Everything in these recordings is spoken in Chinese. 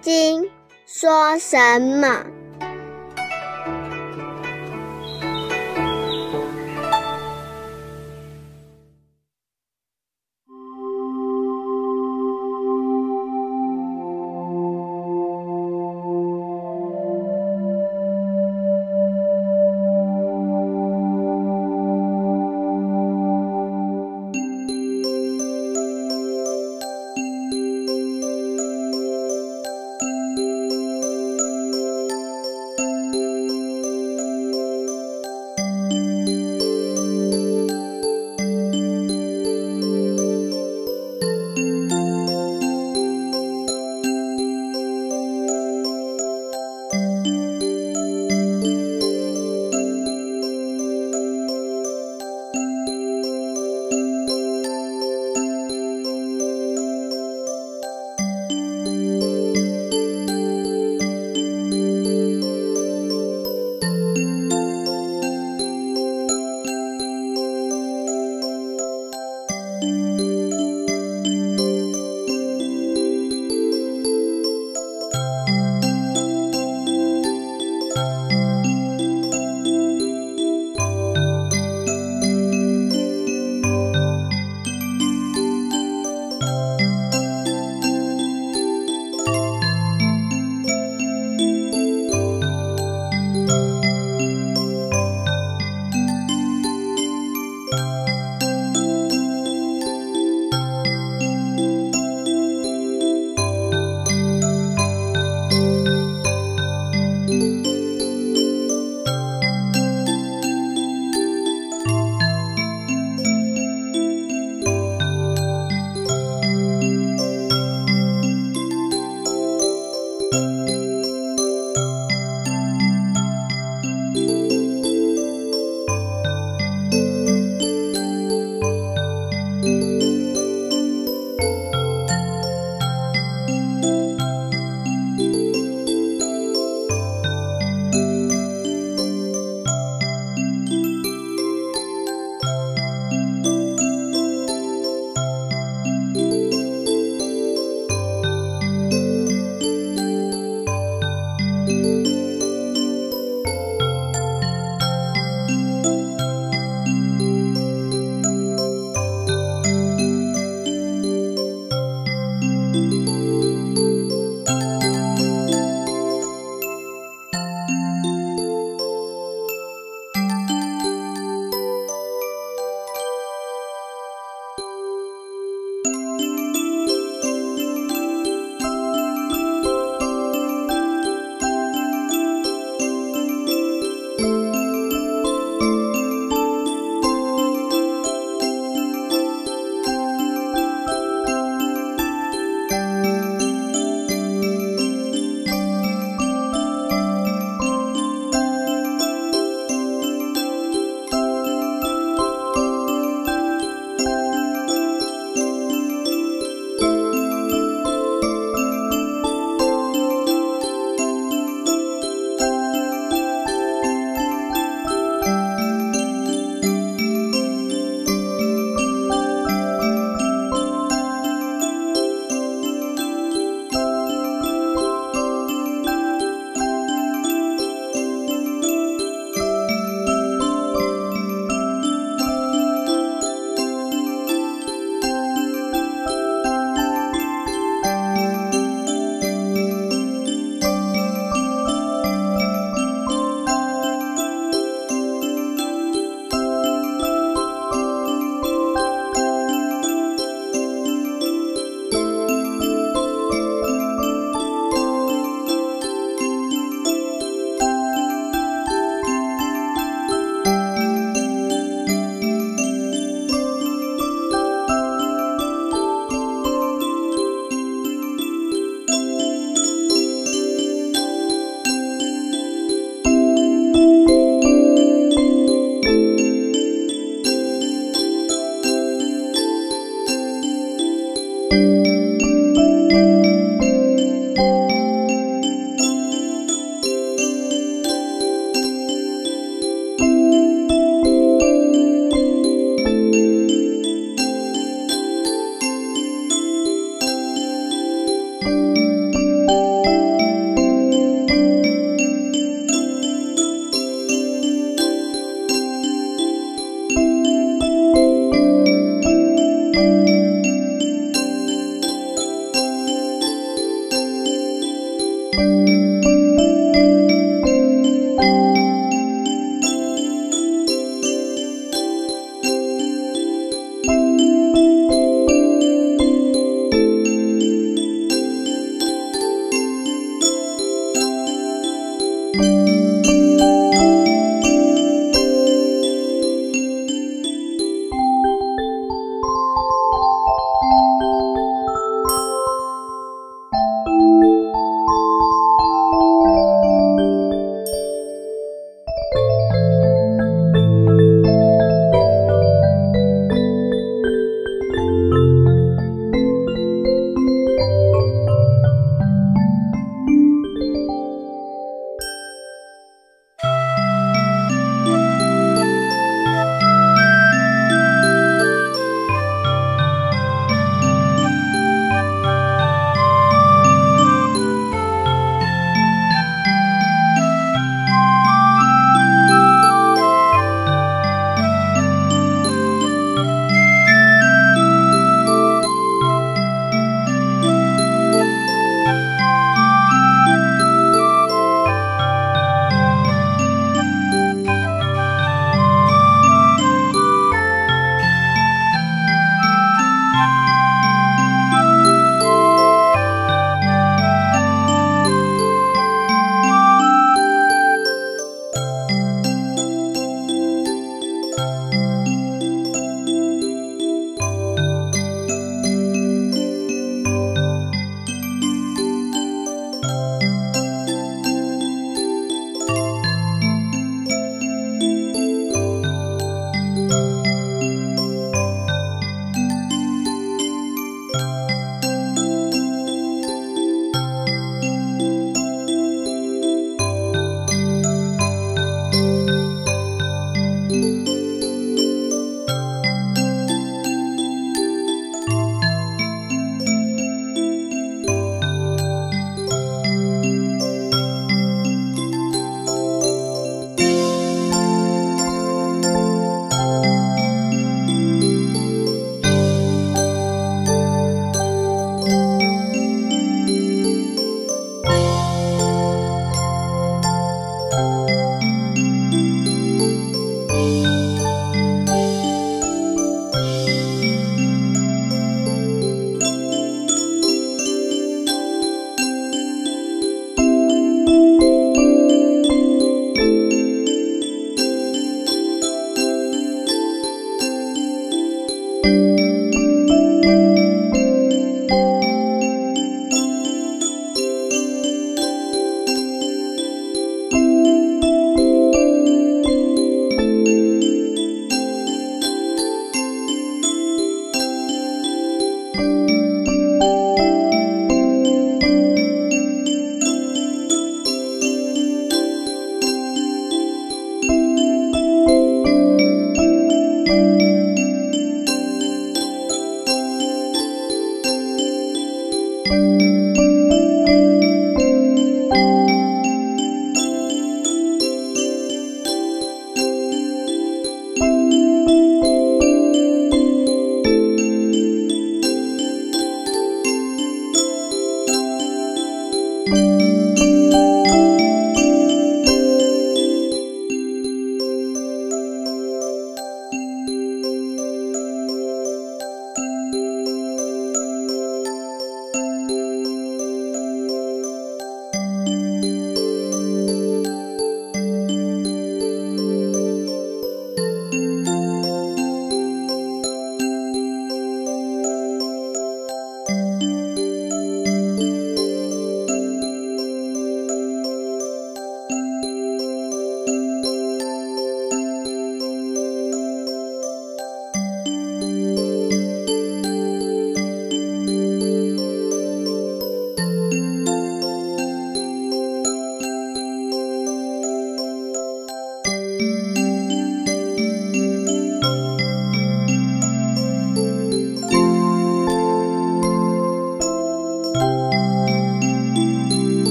金说什么？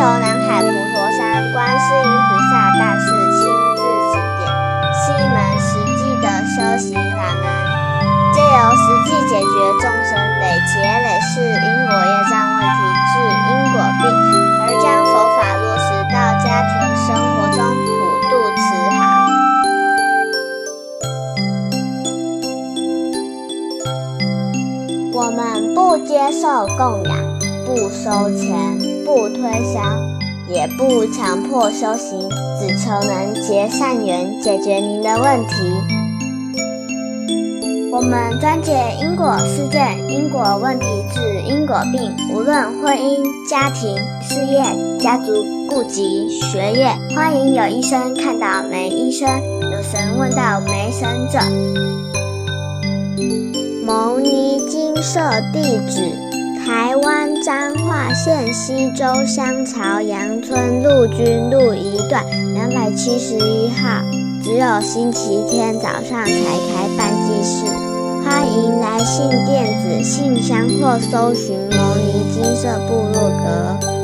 由南海普陀山观世音菩萨大士亲自指点，是一门实际的修行法门，借由实际解决众生累劫累世因果业障问题，治因果病，而将佛法落实到家庭生活中，普渡慈航。我们不接受供养，不收钱，不推销，也不强迫修行，只求能结善缘，解决您的问题。我们专解因果事件、因果问题，治因果病，无论婚姻、家庭、事业、家族、顾及、学业，欢迎有医生看到没医生，有神问到没神者。牟尼金色地址：台湾彰化县西周乡朝阳村陆军路一段两百七十一号。只有星期天早上才开办祭事，欢迎来信电子信箱或搜寻牟尼金色部落格。